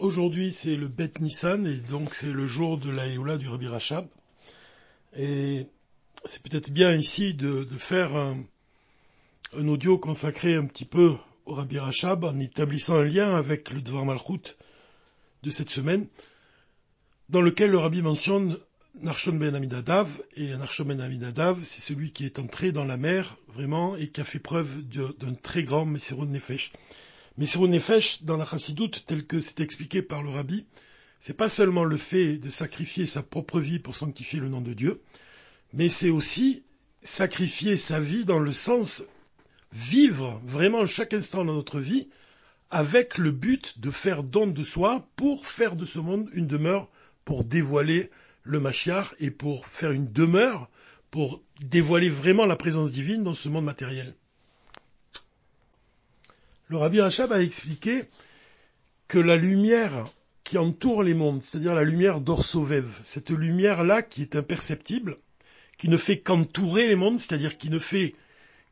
Aujourd'hui, c'est le Bet Nissan et donc c'est le jour de la du Rabbi Rachab. Et c'est peut-être bien ici de, faire un, audio consacré un petit peu au Rabbi Rachab en établissant un lien avec le Dvar Malchut de cette semaine, dans lequel le Rabbi mentionne Narshon Ben Amidadav, et Narshon Ben Amidadav, c'est celui qui est entré dans la mer, vraiment, et qui a fait preuve d'un très grand Messirun Nefesh. Messirun Nefesh, dans la Chassidoute, tel que c'est expliqué par le Rabbi, c'est pas seulement le fait de sacrifier sa propre vie pour sanctifier le nom de Dieu, mais c'est aussi sacrifier sa vie dans le sens vivre vraiment chaque instant de notre vie avec le but de faire don de soi pour faire de ce monde une demeure pour dévoiler le Mashiach et pour faire une demeure, pour dévoiler vraiment la présence divine dans ce monde matériel. Le Rabbi Rachab a expliqué que la lumière qui entoure les mondes, c'est-à-dire la lumière d'Orsovev, cette lumière-là qui est imperceptible, qui ne fait qu'entourer les mondes, c'est-à-dire qui ne fait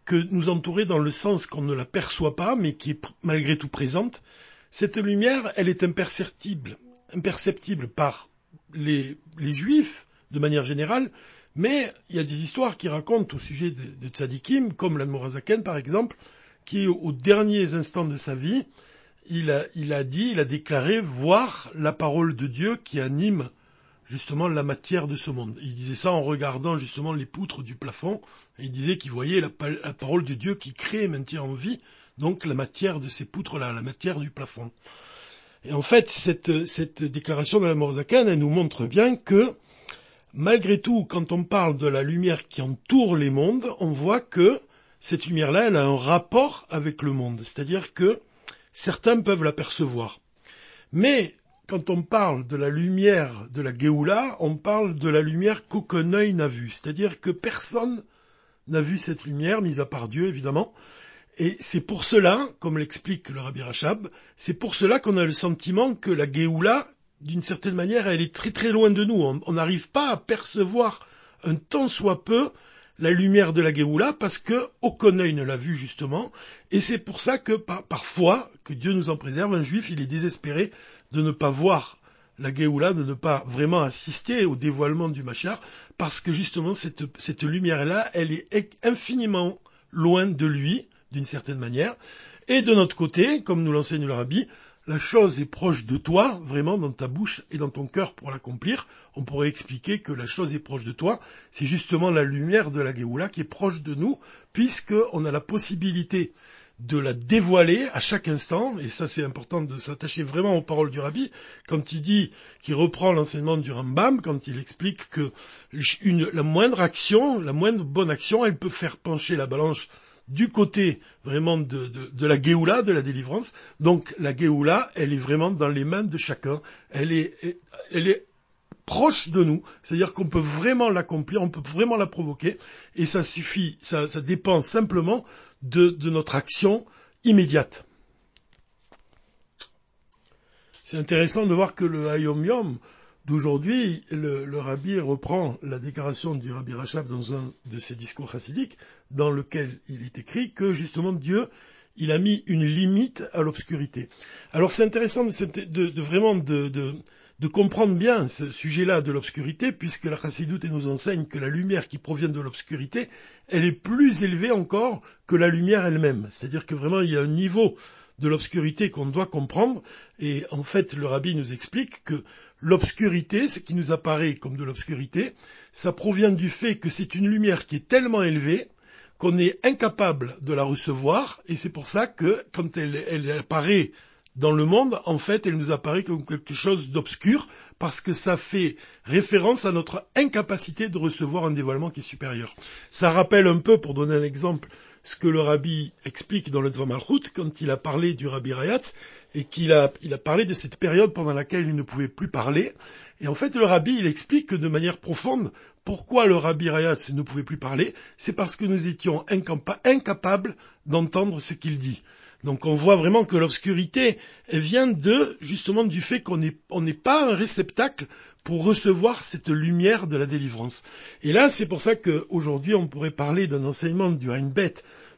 que nous entourer dans le sens qu'on ne la perçoit pas, mais qui est malgré tout présente, cette lumière, elle est imperceptible, imperceptible par les, juifs de manière générale, mais il y a des histoires qui racontent au sujet de, de tzadikim, comme l'Anmorazaken par exemple, qui aux derniers instants de sa vie, il a, dit, il a déclaré voir la parole de Dieu qui anime justement la matière de ce monde. Il disait ça en regardant justement les poutres du plafond, il disait qu'il voyait la, parole de Dieu qui crée et maintient en vie, donc la matière de ces poutres-là, la matière du plafond. Et en fait, cette, cette déclaration de la Morzakan, elle nous montre bien que, malgré tout, quand on parle de la lumière qui entoure les mondes, on voit que cette lumière-là, elle a un rapport avec le monde. C'est-à-dire que certains peuvent l'apercevoir. Mais quand on parle de la lumière de la Géoula, on parle de la lumière qu'aucun œil n'a vue. C'est-à-dire que personne n'a vu cette lumière, mis à part Dieu évidemment, et c'est pour cela, comme l'explique le Rabbi Rachab, c'est pour cela qu'on a le sentiment que la Géoula, d'une certaine manière, elle est très très loin de nous. On n'arrive pas à percevoir un tant soit peu la lumière de la Géoula parce que aucun œil ne l'a vu justement. Et c'est pour ça que parfois, que Dieu nous en préserve, un juif, il est désespéré de ne pas voir la Géoula, de ne pas vraiment assister au dévoilement du Machar, parce que justement cette, cette lumière-là, elle est infiniment loin de lui, d'une certaine manière. Et de notre côté, comme nous l'enseigne le rabbi, la chose est proche de toi, vraiment dans ta bouche et dans ton cœur pour l'accomplir. On pourrait expliquer que la chose est proche de toi, c'est justement la lumière de la Géoula qui est proche de nous, puisqu'on a la possibilité de la dévoiler à chaque instant, et ça c'est important de s'attacher vraiment aux paroles du rabbi, quand il dit, qu'il reprend l'enseignement du Rambam, quand il explique que la moindre action, la moindre bonne action, elle peut faire pencher la balance du côté vraiment de, la Géoula, de la délivrance. Donc la Géoula, elle est vraiment dans les mains de chacun. Elle est, elle est proche de nous, c'est-à-dire qu'on peut vraiment l'accomplir, on peut vraiment la provoquer, et ça suffit, ça, dépend simplement de, notre action immédiate. C'est intéressant de voir que le Hayom Yom, d'aujourd'hui, le, rabbi reprend la déclaration du rabbi Rachab dans un de ses discours chassidiques, dans lequel il est écrit que justement Dieu, il a mis une limite à l'obscurité. Alors c'est intéressant de, vraiment de, comprendre bien ce sujet-là de l'obscurité, puisque la chassidoute nous enseigne que la lumière qui provient de l'obscurité, elle est plus élevée encore que la lumière elle-même. C'est-à-dire que vraiment il y a un niveau de l'obscurité qu'on doit comprendre, et en fait le rabbi nous explique que l'obscurité, ce qui nous apparaît comme de l'obscurité, ça provient du fait que c'est une lumière qui est tellement élevée qu'on est incapable de la recevoir, et c'est pour ça que quand elle, apparaît dans le monde, en fait, elle nous apparaît comme quelque chose d'obscur, parce que ça fait référence à notre incapacité de recevoir un dévoilement qui est supérieur. Ça rappelle un peu, pour donner un exemple, ce que le rabbi explique dans le Dvamalchut quand il a parlé du rabbi Rayatz et qu'il a, parlé de cette période pendant laquelle il ne pouvait plus parler. Et en fait, le rabbi, explique que de manière profonde, pourquoi le rabbi Rayatz ne pouvait plus parler, c'est parce que nous étions incapables d'entendre ce qu'il dit. Donc on voit vraiment que l'obscurité vient de justement du fait qu'on n'est pas un réceptacle pour recevoir cette lumière de la délivrance. Et là, c'est pour ça qu'aujourd'hui, on pourrait parler d'un enseignement du Heinbet,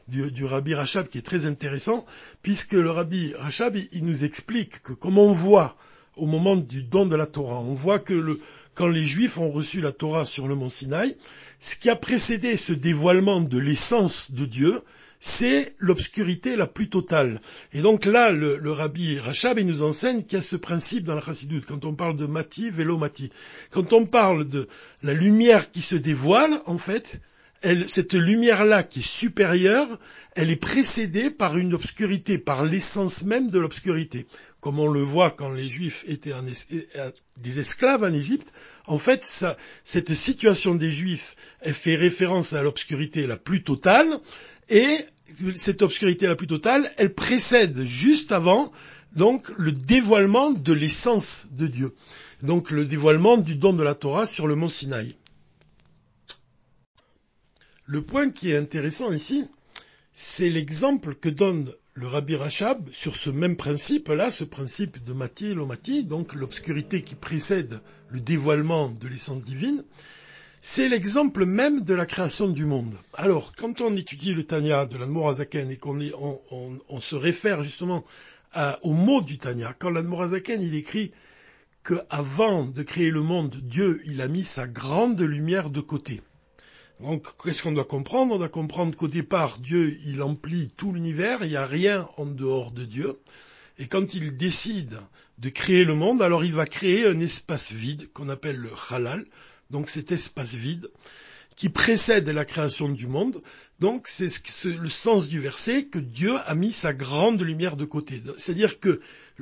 du, du, rabbi Rachab, qui est très intéressant, puisque le rabbi Rachab, il, nous explique que comme on voit au moment du don de la Torah. On voit que quand les Juifs ont reçu la Torah sur le mont Sinaï, ce qui a précédé ce dévoilement de l'essence de Dieu, c'est l'obscurité la plus totale. Et donc là, le, rabbi Rachab, il nous enseigne qu'il y a ce principe dans la chassidoute, quand on parle de mati, vélo mati. Quand on parle de la lumière qui se dévoile, en fait, cette lumière-là qui est supérieure, elle est précédée par une obscurité, par l'essence même de l'obscurité. Comme on le voit quand les Juifs étaient des esclaves en Égypte, en fait, cette situation des Juifs, elle fait référence à l'obscurité la plus totale, et cette obscurité la plus totale, elle précède juste avant donc le dévoilement de l'essence de Dieu. Donc le dévoilement du don de la Torah sur le mont Sinaï. Le point qui est intéressant ici, c'est l'exemple que donne le Rabbi Rachab sur ce même principe-là, ce principe de Mati l'Omati, donc l'obscurité qui précède le dévoilement de l'essence divine, c'est l'exemple même de la création du monde. Alors, quand on étudie le Tanya de l'Admorazaken et qu'on on, se réfère justement au mot du Tanya, quand l'Admorazaken il écrit qu'avant de créer le monde, Dieu il a mis sa grande lumière de côté. Donc, qu'est-ce qu'on doit comprendre? On doit comprendre qu'au départ, Dieu, il emplit tout l'univers, il n'y a rien en dehors de Dieu. Et quand il décide de créer le monde, alors il va créer un espace vide qu'on appelle le halal, donc cet espace vide, qui précède la création du monde. Donc c'est le sens du verset que Dieu a mis sa grande lumière de côté. C'est-à-dire que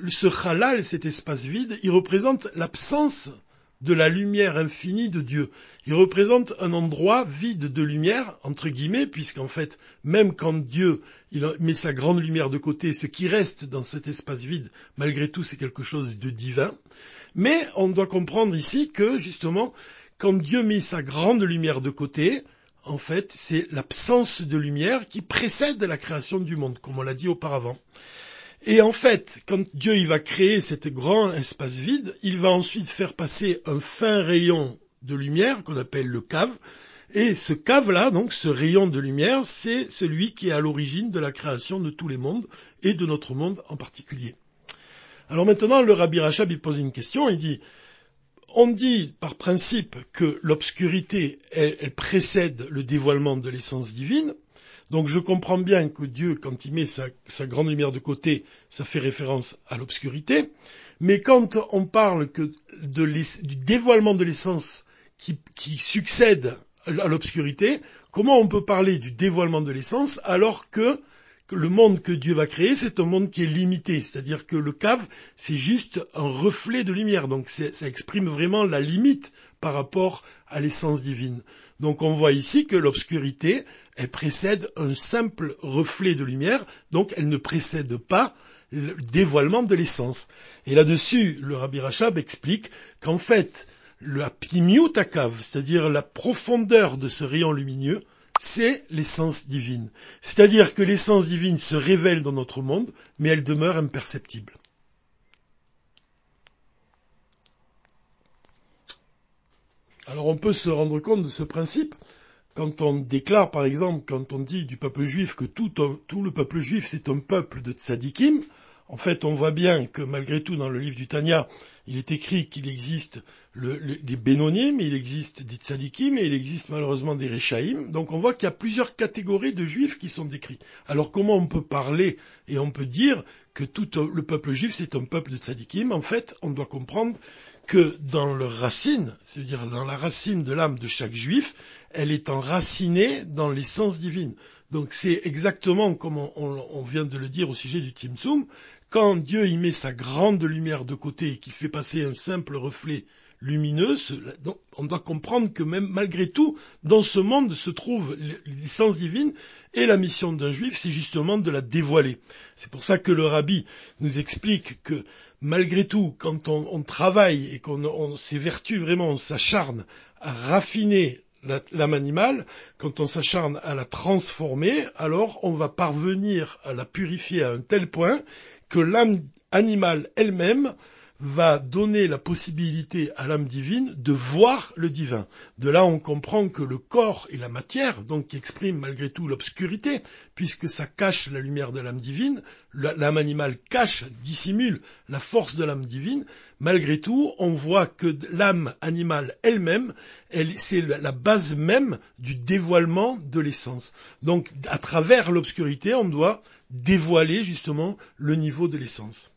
ce halal, cet espace vide, il représente l'absence de la lumière infinie de Dieu. Il représente un endroit vide de lumière, entre guillemets, puisqu'en fait, même quand Dieu met sa grande lumière de côté, ce qui reste dans cet espace vide, malgré tout, c'est quelque chose de divin. Mais on doit comprendre ici que, justement, quand Dieu met sa grande lumière de côté, en fait, c'est l'absence de lumière qui précède la création du monde, comme on l'a dit auparavant. Et en fait, quand Dieu il va créer cet grand espace vide, il va ensuite faire passer un fin rayon de lumière qu'on appelle le cave. Et ce cave-là, donc ce rayon de lumière, c'est celui qui est à l'origine de la création de tous les mondes et de notre monde en particulier. Alors maintenant, le Rabbi Rachab, il pose une question, il dit, on dit par principe que l'obscurité, elle, précède le dévoilement de l'essence divine. Donc je comprends bien que Dieu, quand il met sa, grande lumière de côté, ça fait référence à l'obscurité. Mais quand on parle du dévoilement de l'essence qui succède à l'obscurité, comment on peut parler du dévoilement de l'essence alors que le monde que Dieu va créer, c'est un monde qui est limité, c'est-à-dire que le cave, c'est juste un reflet de lumière, donc ça exprime vraiment la limite par rapport à l'essence divine. Donc on voit ici que l'obscurité, elle précède un simple reflet de lumière, donc elle ne précède pas le dévoilement de l'essence. Et là-dessus, le Rabbi Rachab explique qu'en fait, la cave, c'est-à-dire la profondeur de ce rayon lumineux, c'est l'essence divine. C'est-à-dire que l'essence divine se révèle dans notre monde, mais elle demeure imperceptible. Alors on peut se rendre compte de ce principe quand on déclare, par exemple, quand on dit du peuple juif que tout, le peuple juif c'est un peuple de tzadikim, en fait on voit bien que malgré tout dans le livre du Tanya, il est écrit qu'il existe des Bénonim, il existe des Tzadikim et il existe malheureusement des Rechaïm. Donc on voit qu'il y a plusieurs catégories de juifs qui sont décrits. Alors comment on peut parler et on peut dire que tout le peuple juif c'est un peuple de Tzadikim En fait, on doit comprendre que dans leur racine, c'est-à-dire dans la racine de l'âme de chaque juif, elle est enracinée dans l'essence divine. Donc c'est exactement comme on, vient de le dire au sujet du Timsum, quand Dieu y met sa grande lumière de côté et qu'il fait passer un simple reflet lumineux, on doit comprendre que même malgré tout, dans ce monde se trouve l'essence divine et la mission d'un juif, c'est justement de la dévoiler. C'est pour ça que le rabbi nous explique que malgré tout, quand on, travaille et qu'on s'évertue vraiment, on s'acharne à raffiner l'âme animale, quand on s'acharne à la transformer, alors on va parvenir à la purifier à un tel point que l'âme animale elle-même va donner la possibilité à l'âme divine de voir le divin. De là, on comprend que le corps et la matière, donc qui expriment malgré tout l'obscurité, puisque ça cache la lumière de l'âme divine, l'âme animale cache, dissimule la force de l'âme divine, malgré tout, on voit que l'âme animale elle-même, elle, c'est la base même du dévoilement de l'essence. Donc, à travers l'obscurité, on doit dévoiler justement le niveau de l'essence.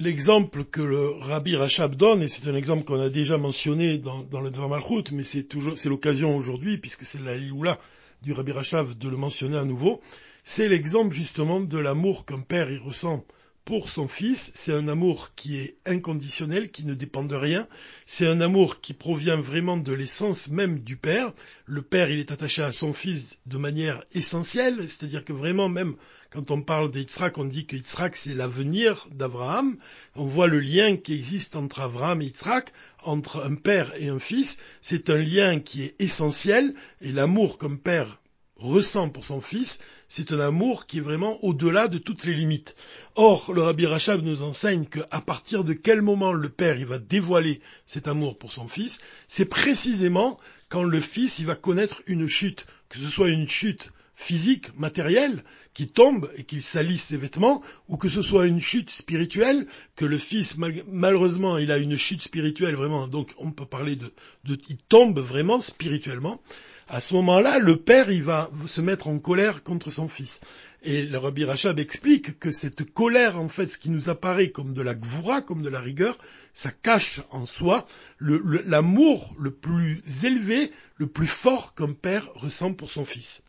L'exemple que le Rabbi Rachab donne, et c'est un exemple qu'on a déjà mentionné dans, le Dvar Malchut, mais c'est toujours, c'est l'occasion aujourd'hui, puisque c'est la Lioula du Rabbi Rachab de le mentionner à nouveau, c'est l'exemple justement de l'amour qu'un père y ressent pour son fils, c'est un amour qui est inconditionnel, qui ne dépend de rien, c'est un amour qui provient vraiment de l'essence même du père. Le père, il est attaché à son fils de manière essentielle, c'est-à-dire que vraiment même quand on parle d'Yitzhak, on dit que c'est l'avenir d'Abraham. On voit le lien qui existe entre Abraham et Yitzhak, entre un père et un fils. C'est un lien qui est essentiel et l'amour qu'un père ressent pour son fils, c'est un amour qui est vraiment au-delà de toutes les limites. Or, le Rabbi Rachab nous enseigne qu'à partir de quel moment le père il va dévoiler cet amour pour son fils, c'est précisément quand le fils il va connaître une chute, que ce soit une chute physique, matérielle, qui tombe et qui salisse ses vêtements, ou que ce soit une chute spirituelle, que le fils, malheureusement, il a une chute spirituelle vraiment, donc on peut parler de, de il tombe vraiment spirituellement, à ce moment-là, le père, il va se mettre en colère contre son fils. Et le Rabbi Rachab explique que cette colère, en fait, ce qui nous apparaît comme de la gvoura, comme de la rigueur, ça cache en soi l'amour le, plus élevé, le plus fort qu'un père ressent pour son fils.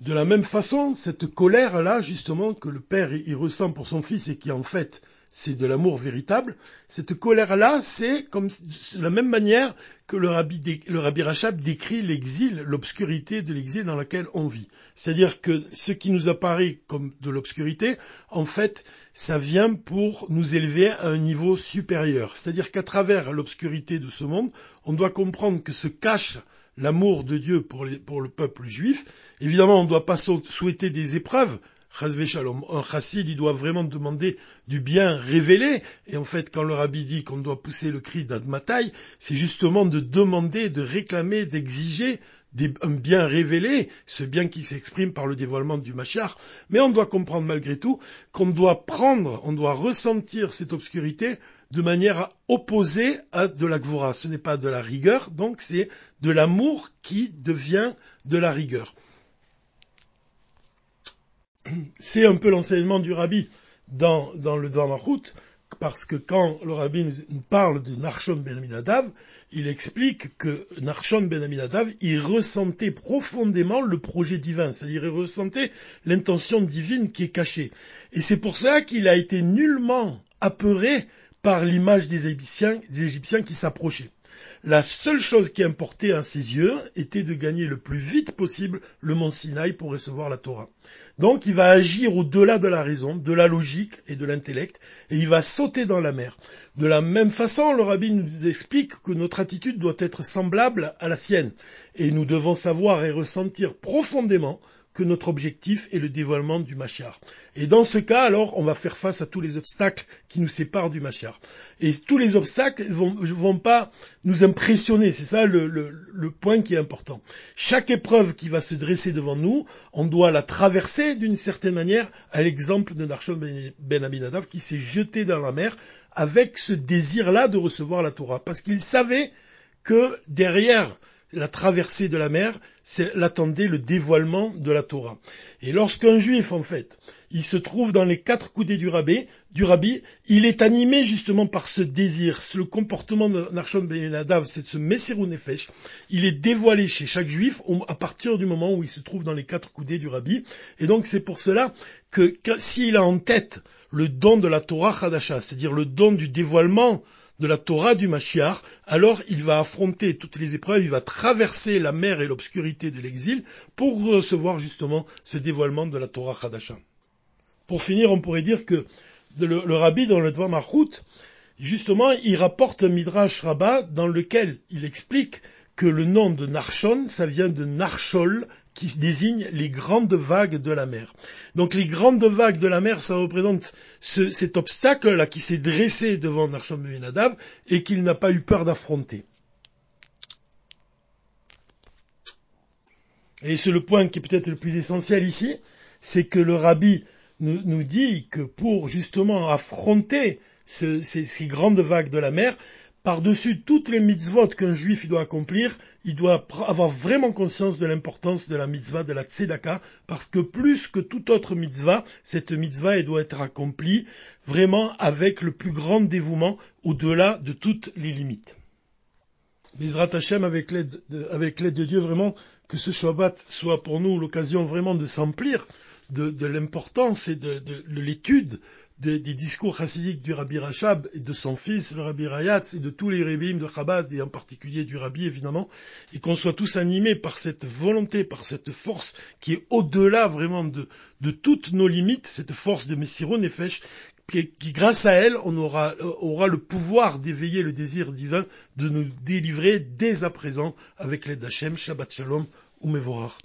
De la même façon, cette colère-là, justement, que le père il ressent pour son fils et qui en fait c'est de l'amour véritable. Cette colère-là, c'est comme de la même manière que le Rabbi, le Rachab décrit l'exil, l'obscurité de l'exil dans laquelle on vit. C'est-à-dire que ce qui nous apparaît comme de l'obscurité, en fait, ça vient pour nous élever à un niveau supérieur. C'est-à-dire qu'à travers l'obscurité de ce monde, on doit comprendre que se cache l'amour de Dieu pour, pour le peuple juif. Évidemment, on ne doit pas souhaiter des épreuves, un chassid, il doit vraiment demander du bien révélé. Et en fait, quand le rabbi dit qu'on doit pousser le cri d'Admataï, c'est justement de demander, de réclamer, d'exiger un bien révélé, ce bien qui s'exprime par le dévoilement du Machar. Mais on doit comprendre malgré tout qu'on doit prendre, on doit ressentir cette obscurité de manière opposée à de la gvora. Ce n'est pas de la rigueur, donc c'est de l'amour qui devient de la rigueur c'est un peu l'enseignement du rabbi dans, dans le Dvarmachut, parce que quand le rabbi nous parle de Narshon ben Aminadav, il explique que Narshon ben Aminadav, il ressentait profondément le projet divin, c'est-à-dire il ressentait l'intention divine qui est cachée. Et c'est pour ça qu'il a été nullement apeuré par l'image des Égyptiens qui s'approchaient. La seule chose qui importait à ses yeux était de gagner le plus vite possible le mont Sinaï pour recevoir la Torah. Donc il va agir au-delà de la raison, de la logique et de l'intellect, et il va sauter dans la mer. De la même façon, le rabbi nous explique que notre attitude doit être semblable à la sienne, et nous devons savoir et ressentir profondément que notre objectif est le dévoilement du Machar. Et dans ce cas, alors, on va faire face à tous les obstacles qui nous séparent du Machar. Et tous les obstacles ne vont, pas nous impressionner, c'est ça le, le, point qui est important. Chaque épreuve qui va se dresser devant nous, on doit la traverser d'une certaine manière, à l'exemple de Narshon ben, ben Aminadav qui s'est jeté dans la mer avec ce désir-là de recevoir la Torah. Parce qu'il savait que derrière la traversée de la mer, l'attendait le dévoilement de la Torah. Et lorsqu'un juif, en fait, il se trouve dans les quatre coudées du rabbi, du rabbi, il est animé justement par ce désir, le comportement de Narshon ben Nadav, c'est ce Messirou Nefesh, il est dévoilé chez chaque juif à partir du moment où il se trouve dans les quatre coudées du rabbi. Et donc c'est pour cela que, s'il a en tête le don de la Torah Hadasha, c'est-à-dire le don du dévoilement de la Torah du Mashiach, alors il va affronter toutes les épreuves, il va traverser la mer et l'obscurité de l'exil pour recevoir justement ce dévoilement de la Torah Hadasha. Pour finir, on pourrait dire que le, rabbi dans le Dvar justement, il rapporte un Midrash Rabbah dans lequel il explique que le nom de Narshon, ça vient de Narshol, qui désigne les grandes vagues de la mer. Donc les grandes vagues de la mer, ça représente cet obstacle-là qui s'est dressé devant Narsham Nadav et qu'il n'a pas eu peur d'affronter. Et c'est le point qui est peut-être le plus essentiel ici, c'est que le rabbi nous, dit que pour justement affronter ces, ces, grandes vagues de la mer, par-dessus toutes les mitzvot qu'un juif doit accomplir, il doit avoir vraiment conscience de l'importance de la mitzvah de la tzedaka, parce que plus que toute autre mitzvah, cette mitzvah elle doit être accomplie vraiment avec le plus grand dévouement au-delà de toutes les limites. Bizrat Hashem, avec l'aide de, Dieu, vraiment, que ce Shabbat soit pour nous l'occasion vraiment de s'emplir de, l'importance et de, l'étude des, discours chassidiques du Rabbi Rachab et de son fils, le Rabbi Rayatz, et de tous les rabbins de Chabad, et en particulier du Rabbi, évidemment, et qu'on soit tous animés par cette volonté, par cette force qui est au-delà vraiment de, toutes nos limites, cette force de Messiro Nefesh, qui, qui, grâce à elle, on aura, aura le pouvoir d'éveiller le désir divin de nous délivrer dès à présent avec l'aide d'Hachem, Shabbat Shalom ou Mevorach.